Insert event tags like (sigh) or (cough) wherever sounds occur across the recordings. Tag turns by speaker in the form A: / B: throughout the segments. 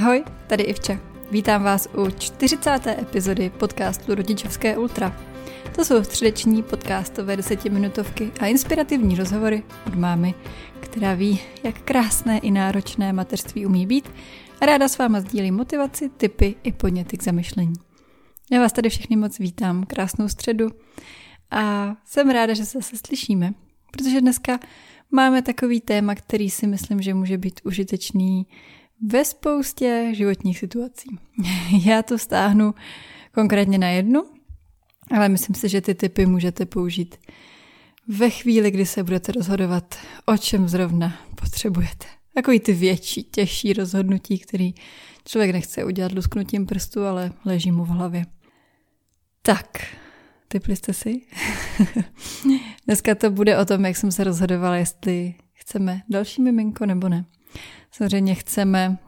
A: Ahoj, tady Ivča. Vítám vás u 40. epizody podcastu Rodičovské ultra. To jsou středeční podcastové desetiminutovky a inspirativní rozhovory od mámy, která ví, jak krásné i náročné mateřství umí být a ráda s váma sdílí motivaci, typy i podněty k zamyšlení. Já vás tady všechny moc vítám, krásnou středu a jsem ráda, že se zase slyšíme, protože dneska máme takový téma, který si myslím, že může být užitečný ve spoustě životních situací. (laughs) Já to stáhnu konkrétně na jednu, ale myslím si, že ty typy můžete použít ve chvíli, kdy se budete rozhodovat, o čem zrovna potřebujete. Takový ty větší, těžší rozhodnutí, který člověk nechce udělat lusknutím prstu, ale leží mu v hlavě. Tak, typli jste si? (laughs) Dneska to bude o tom, jak jsem se rozhodovala, jestli chceme další miminko nebo ne. Samozřejmě chceme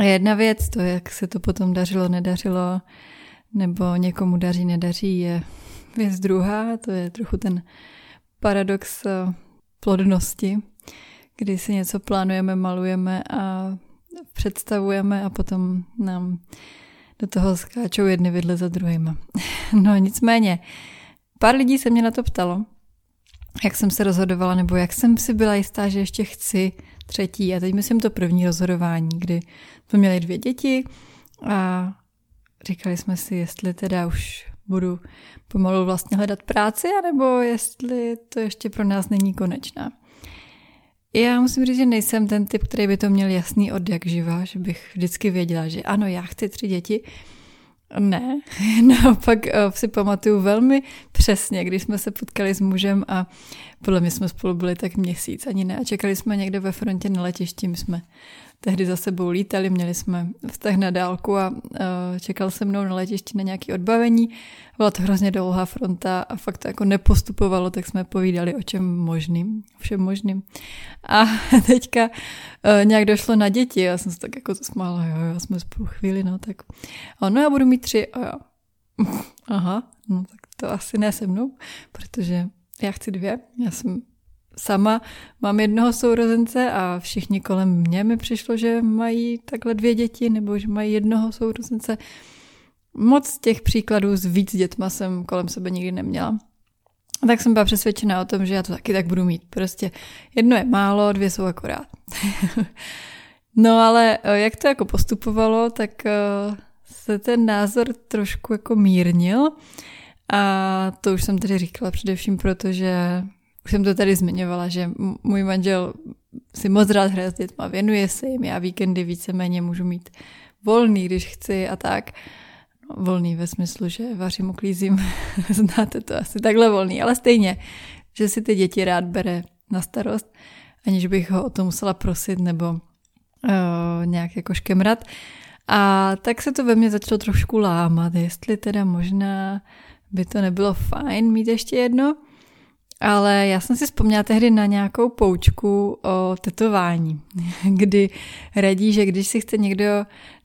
A: jedna věc, to jak se to potom dařilo, nedařilo, nebo někomu daří, nedaří, je věc druhá, to je trochu ten paradox eh, plodnosti, kdy si něco plánujeme, malujeme a představujeme a potom nám do toho skáčou jedny vidle za druhýma. (laughs) No nicméně, pár lidí se mě na to ptalo, jak jsem se rozhodovala, nebo jak jsem si byla jistá, že ještě chci třetí. A teď myslím to první rozhodování, kdy jsme měli dvě děti a říkali jsme si, jestli teda už budu pomalu vlastně hledat práci, anebo jestli to ještě pro nás není konečná. Já musím říct, že nejsem ten typ, který by to měl jasný od jak živa, že bych vždycky věděla, že ano, já chci tři děti, ne, (laughs) naopak eh, si pamatuju velmi přesně, když jsme se potkali s mužem a podle mě jsme spolu byli tak měsíc, ani ne. A čekali jsme někde ve frontě na letišti, my jsme tehdy za sebou lítali, měli jsme vztah na dálku a uh, čekal se mnou na letišti na nějaké odbavení. Byla to hrozně dlouhá fronta a fakt to jako nepostupovalo, tak jsme povídali o čem možným, všem možným. A (laughs) teďka uh, nějak došlo na děti, já jsem se tak jako zasmála, jo, jo, jsme spolu chvíli, no tak. A no já budu mít tři a já. Aha, no tak to asi ne se mnou, protože já chci dvě, já jsem sama mám jednoho sourozence a všichni kolem mě mi přišlo, že mají takhle dvě děti nebo že mají jednoho sourozence. Moc těch příkladů s víc dětma jsem kolem sebe nikdy neměla. Tak jsem byla přesvědčena o tom, že já to taky tak budu mít. Prostě jedno je málo, dvě jsou akorát. (laughs) no ale eh, jak to jako postupovalo, tak eh, se ten názor trošku jako mírnil. A to už jsem tady říkala především proto, že už jsem to tady zmiňovala, že můj manžel si moc rád hraje s dětma, věnuje se jim, já víkendy víceméně můžu mít volný, když chci a tak. No, volný ve smyslu, že vařím, uklízím, (laughs) znáte to asi takhle volný, ale stejně, že si ty děti rád bere na starost, aniž bych ho o to musela prosit nebo uh, nějak jako škemrat. A tak se to ve mně začalo trošku lámat, jestli teda možná by to nebylo fajn mít ještě jedno. Ale já jsem si vzpomněla tehdy na nějakou poučku o tetování, (laughs) kdy radí, že když si chce někdo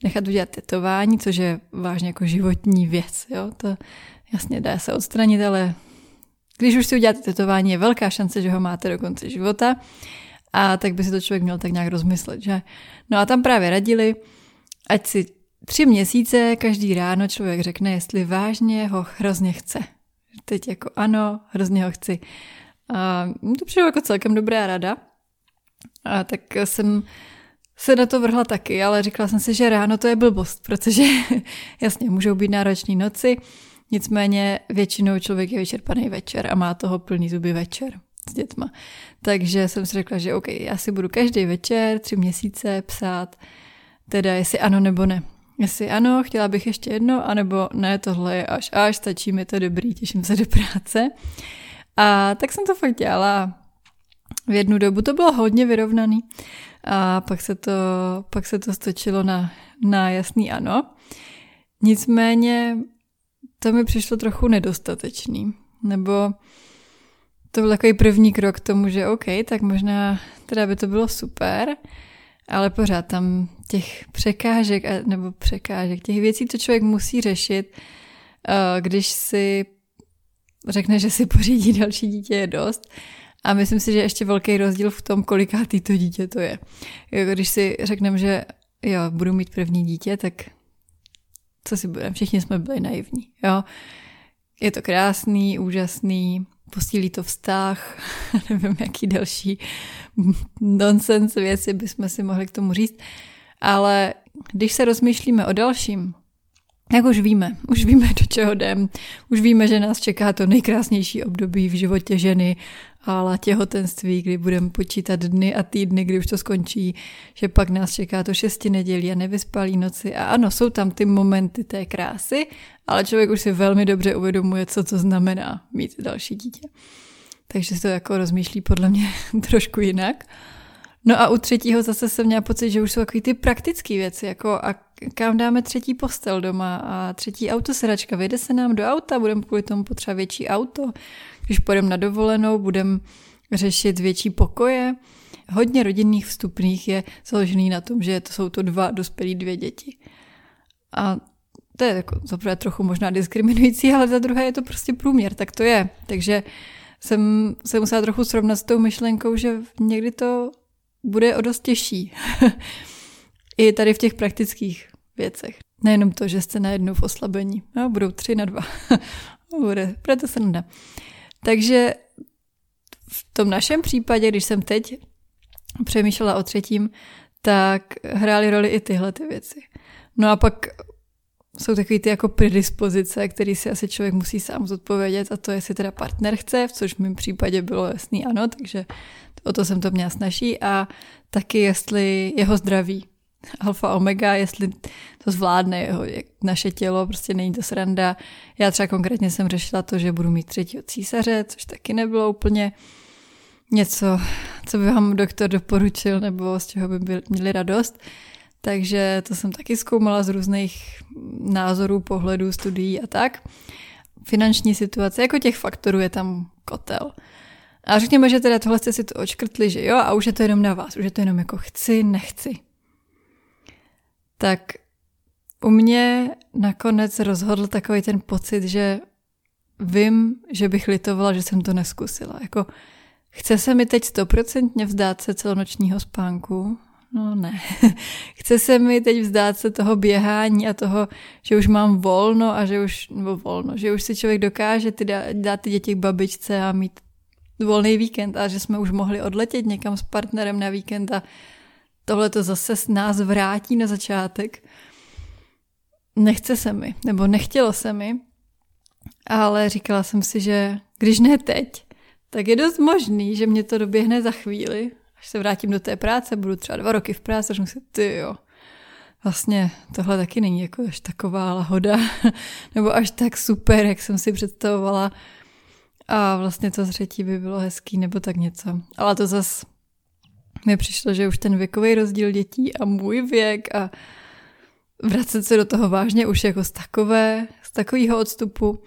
A: nechat udělat tetování, což je vážně jako životní věc, jo, to jasně dá se odstranit, ale když už si uděláte tetování, je velká šance, že ho máte do konce života a tak by si to člověk měl tak nějak rozmyslet, že? No a tam právě radili, ať si tři měsíce každý ráno člověk řekne, jestli vážně ho hrozně chce teď jako ano, hrozně ho chci. A to přijde jako celkem dobrá rada. A tak jsem se na to vrhla taky, ale říkala jsem si, že ráno to je blbost, protože (laughs) jasně, můžou být náročné noci, nicméně většinou člověk je vyčerpaný večer a má toho plný zuby večer s dětma. Takže jsem si řekla, že OK, já si budu každý večer, tři měsíce psát, teda jestli ano nebo ne. Jestli ano, chtěla bych ještě jedno, anebo ne, tohle je až až, stačí mi to dobrý, těším se do práce. A tak jsem to fakt dělala v jednu dobu. To bylo hodně vyrovnaný. A pak se to, pak se to stočilo na, na jasný ano. Nicméně to mi přišlo trochu nedostatečný. Nebo to byl takový první krok k tomu, že OK, tak možná teda by to bylo super, ale pořád tam těch překážek, nebo překážek, těch věcí, co člověk musí řešit, eh, když si řekne, že si pořídí (laughs) další dítě, je dost. A myslím si, že ještě velký rozdíl v tom, kolikátý to dítě to je. Jako když si řekneme, že jo, budu mít první dítě, tak co si budeme, všichni jsme byli naivní, jo. Je to krásný, úžasný, posílí to vztah, (laughs) nevím, jaký další nonsense věci bychom si mohli k tomu říct, ale když se rozmýšlíme o dalším, jak už víme, už víme, do čeho jdem, už víme, že nás čeká to nejkrásnější období v životě ženy, ale těhotenství, kdy budeme počítat dny a týdny, kdy už to skončí, že pak nás čeká to šesti nedělí a nevyspalý noci. A ano, jsou tam ty momenty té krásy, ale člověk už si velmi dobře uvědomuje, co to znamená mít další dítě. Takže se to jako rozmýšlí podle mě (laughs) trošku jinak. No a u třetího zase jsem měla pocit, že už jsou takový ty praktické věci, jako a kam dáme třetí postel doma a třetí autosedačka, vyjde se nám do auta, budeme kvůli tomu potřebovat větší auto, když půjdeme na dovolenou, budeme řešit větší pokoje. Hodně rodinných vstupných je založený na tom, že to jsou to dva dospělí dvě děti. A to je jako zaprvé trochu možná diskriminující, ale za druhé je to prostě průměr, tak to je. Takže jsem se musela trochu srovnat s tou myšlenkou, že někdy to bude o dost těžší. (laughs) I tady v těch praktických věcech. Nejenom to, že jste najednou v oslabení. No, budou tři na dva. (laughs) bude, bude to sranda. Takže v tom našem případě, když jsem teď přemýšlela o třetím, tak hrály roli i tyhle ty věci. No a pak jsou takové ty jako predispozice, který si asi člověk musí sám zodpovědět a to, jestli teda partner chce, v což v mém případě bylo jasný ano, takže o to jsem to měla snaží a taky jestli jeho zdraví, alfa omega, jestli to zvládne jeho, naše tělo, prostě není to sranda. Já třeba konkrétně jsem řešila to, že budu mít třetího císaře, což taky nebylo úplně něco, co by vám doktor doporučil nebo z čeho by měli radost. Takže to jsem taky zkoumala z různých názorů, pohledů, studií a tak. Finanční situace, jako těch faktorů je tam kotel. A řekněme, že teda tohle jste si to očkrtli, že jo, a už je to jenom na vás, už je to jenom jako chci, nechci. Tak u mě nakonec rozhodl takový ten pocit, že vím, že bych litovala, že jsem to neskusila. Jako, chce se mi teď stoprocentně vzdát se celonočního spánku, No ne. (laughs) Chce se mi teď vzdát se toho běhání a toho, že už mám volno a že už, nebo volno, že už si člověk dokáže ty dát, dát ty děti k babičce a mít volný víkend a že jsme už mohli odletět někam s partnerem na víkend a tohle to zase s nás vrátí na začátek. Nechce se mi, nebo nechtělo se mi, ale říkala jsem si, že když ne teď, tak je dost možný, že mě to doběhne za chvíli až se vrátím do té práce, budu třeba dva roky v práci, řeknu si, ty jo, vlastně tohle taky není jako až taková lahoda, (laughs) nebo až tak super, jak jsem si představovala. A vlastně to třetí by bylo hezký, nebo tak něco. Ale to zas mi přišlo, že už ten věkový rozdíl dětí a můj věk a vracet se do toho vážně už jako z takové, z takového odstupu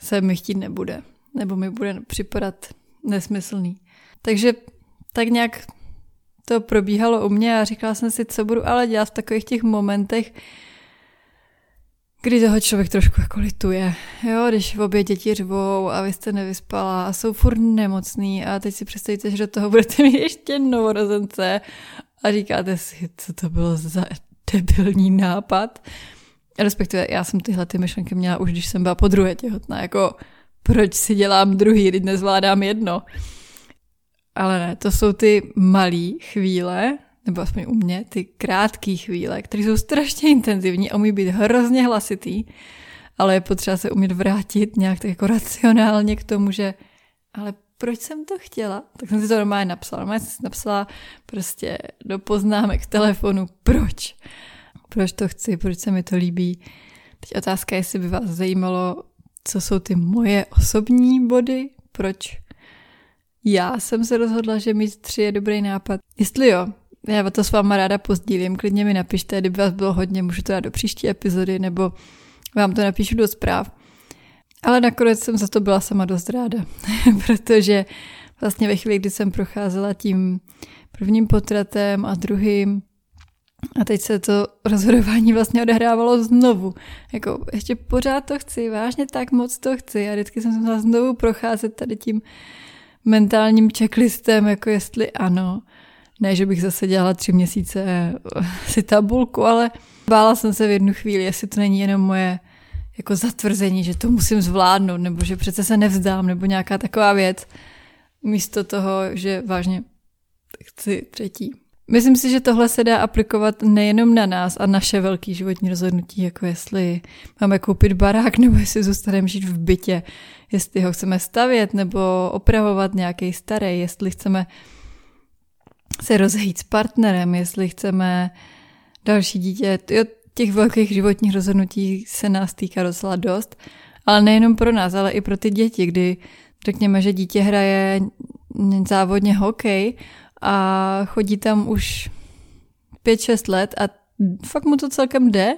A: se mi chtít nebude. Nebo mi bude připadat nesmyslný. Takže tak nějak to probíhalo u mě a říkala jsem si, co budu ale dělat v takových těch momentech, kdy toho člověk trošku jako lituje. Jo, když v obě děti řvou a vy jste nevyspala a jsou furt nemocný a teď si představíte, že do toho budete mít ještě novorozence a říkáte si, co to bylo za debilní nápad. Respektive já jsem tyhle ty myšlenky měla už, když jsem byla po druhé těhotná, jako proč si dělám druhý, když nezvládám jedno. Ale ne, to jsou ty malé chvíle, nebo aspoň u mě, ty krátké chvíle, které jsou strašně intenzivní a umí být hrozně hlasitý, ale je potřeba se umět vrátit nějak tak jako racionálně k tomu, že ale proč jsem to chtěla? Tak jsem si to normálně napsala. Normálně jsem si napsala prostě do poznámek telefonu, proč? Proč to chci, proč se mi to líbí. Teď otázka, jestli by vás zajímalo, co jsou ty moje osobní body, proč já jsem se rozhodla, že mít tři je dobrý nápad. Jestli jo, já to s váma ráda pozdílím, klidně mi napište, kdyby vás bylo hodně, můžu to dát do příští epizody, nebo vám to napíšu do zpráv. Ale nakonec jsem za to byla sama dost ráda, (laughs) protože vlastně ve chvíli, kdy jsem procházela tím prvním potratem a druhým, a teď se to rozhodování vlastně odehrávalo znovu. Jako ještě pořád to chci, vážně tak moc to chci a vždycky jsem se znovu procházet tady tím mentálním checklistem, jako jestli ano, Ne, že bych zase dělala tři měsíce eh, si tabulku, ale bála jsem se v jednu chvíli, jestli to není jenom moje jako zatvrzení, že to musím zvládnout, nebo že přece se nevzdám, nebo nějaká taková věc, místo toho, že vážně chci třetí. Myslím si, že tohle se dá aplikovat nejenom na nás a naše velké životní rozhodnutí, jako jestli máme koupit barák, (laughs) nebo jestli zůstaneme žít v bytě, jestli ho chceme stavět, nebo opravovat nějaký starý, jestli chceme se rozejít s partnerem, jestli chceme další dítě. Jo, těch velkých životních rozhodnutí se nás týká docela dost, ale nejenom pro nás, ale i pro ty děti, kdy řekněme, že dítě hraje závodně hokej a chodí tam už 5-6 let a fakt mu to celkem jde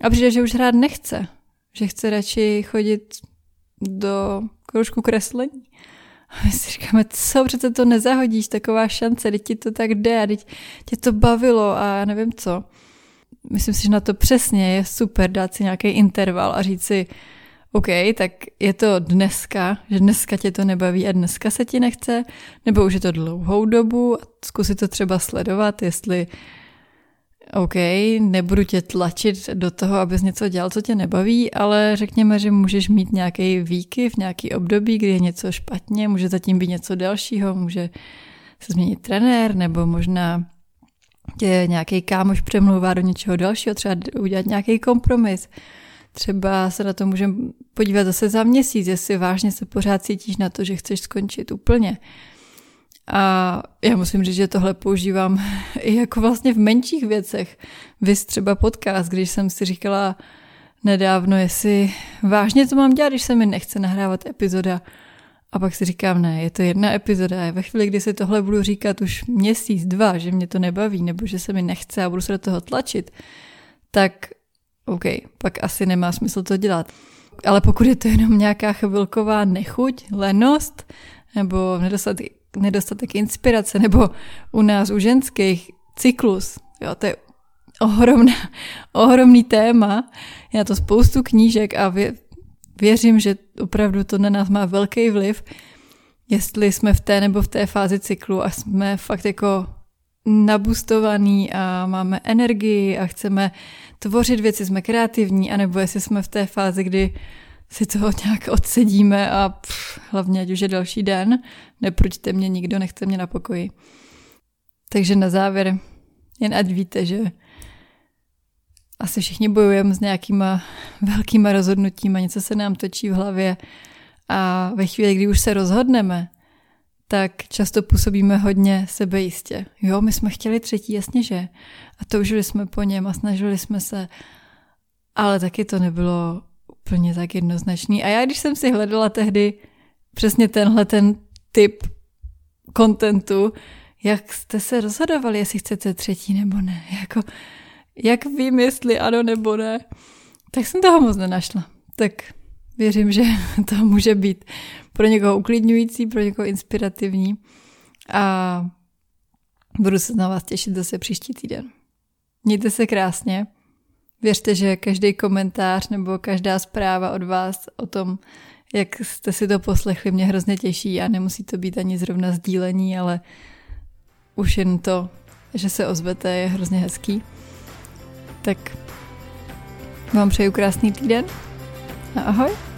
A: a přijde, že už hrát nechce, že chce radši chodit do kroužku kreslení. A my si říkáme, co přece to nezahodíš, taková šance, teď ti to tak jde, teď tě to bavilo a já nevím co. Myslím si, že na to přesně je super dát si nějaký interval a říct si, OK, tak je to dneska, že dneska tě to nebaví a dneska se ti nechce, nebo už je to dlouhou dobu a zkusit to třeba sledovat, jestli OK, nebudu tě tlačit do toho, abys něco dělal, co tě nebaví, ale řekněme, že můžeš mít nějaký výkyv, nějaký období, kdy je něco špatně, může zatím být něco dalšího, může se změnit trenér, nebo možná tě nějaký kámoš přemlouvá do něčeho dalšího, třeba udělat nějaký kompromis. Třeba se na to můžeme podívat zase za měsíc, jestli vážně se pořád cítíš na to, že chceš skončit úplně. A já musím říct, že tohle používám (laughs) i jako vlastně v menších věcech. Vy třeba podcast, když jsem si říkala nedávno, jestli vážně to mám dělat, když se mi nechce nahrávat epizoda. A pak si říkám, ne, je to jedna epizoda. A ve chvíli, kdy si tohle budu říkat už měsíc, dva, že mě to nebaví, nebo že se mi nechce a budu se do toho tlačit, tak OK, pak asi nemá smysl to dělat. Ale pokud je to jenom nějaká chvilková nechuť, lenost, nebo nedostatek, nedostatek inspirace, nebo u nás u ženských cyklus, jo, to je ohromná, (laughs) ohromný téma. Já to spoustu knížek a vě, věřím, že opravdu to na nás má velký vliv, jestli jsme v té nebo v té fázi cyklu a jsme fakt jako nabustovaný a máme energii a chceme tvořit věci, jsme kreativní, anebo jestli jsme v té fázi, kdy si toho (laughs) nějak odsedíme a pff, hlavně ať už je další den, nepročte mě nikdo, nechce mě na pokoji. Takže na závěr, jen ať víte, že asi všichni bojujeme s nějakýma (laughs) velkýma rozhodnutíma, něco se nám točí v hlavě a ve chvíli, kdy už se rozhodneme, tak často působíme hodně sebejistě. Jo, my jsme chtěli třetí, jasně že. A toužili jsme po něm a snažili jsme se, ale taky to nebylo úplně tak jednoznačný. A já, když jsem si hledala tehdy přesně tenhle ten typ kontentu, jak jste se rozhodovali, jestli chcete třetí nebo ne. Jako, jak vím, jestli ano nebo ne, tak jsem toho moc nenašla. Tak věřím, že (laughs) to může být pro někoho uklidňující, pro někoho inspirativní a budu se na vás těšit zase příští týden. Mějte se krásně. Věřte, že každý komentář nebo každá zpráva od vás o tom, jak jste si to poslechli, mě hrozně těší a nemusí to být ani zrovna sdílení, ale už jen to, že se ozvete, je hrozně hezký. Tak vám přeju krásný týden a ahoj.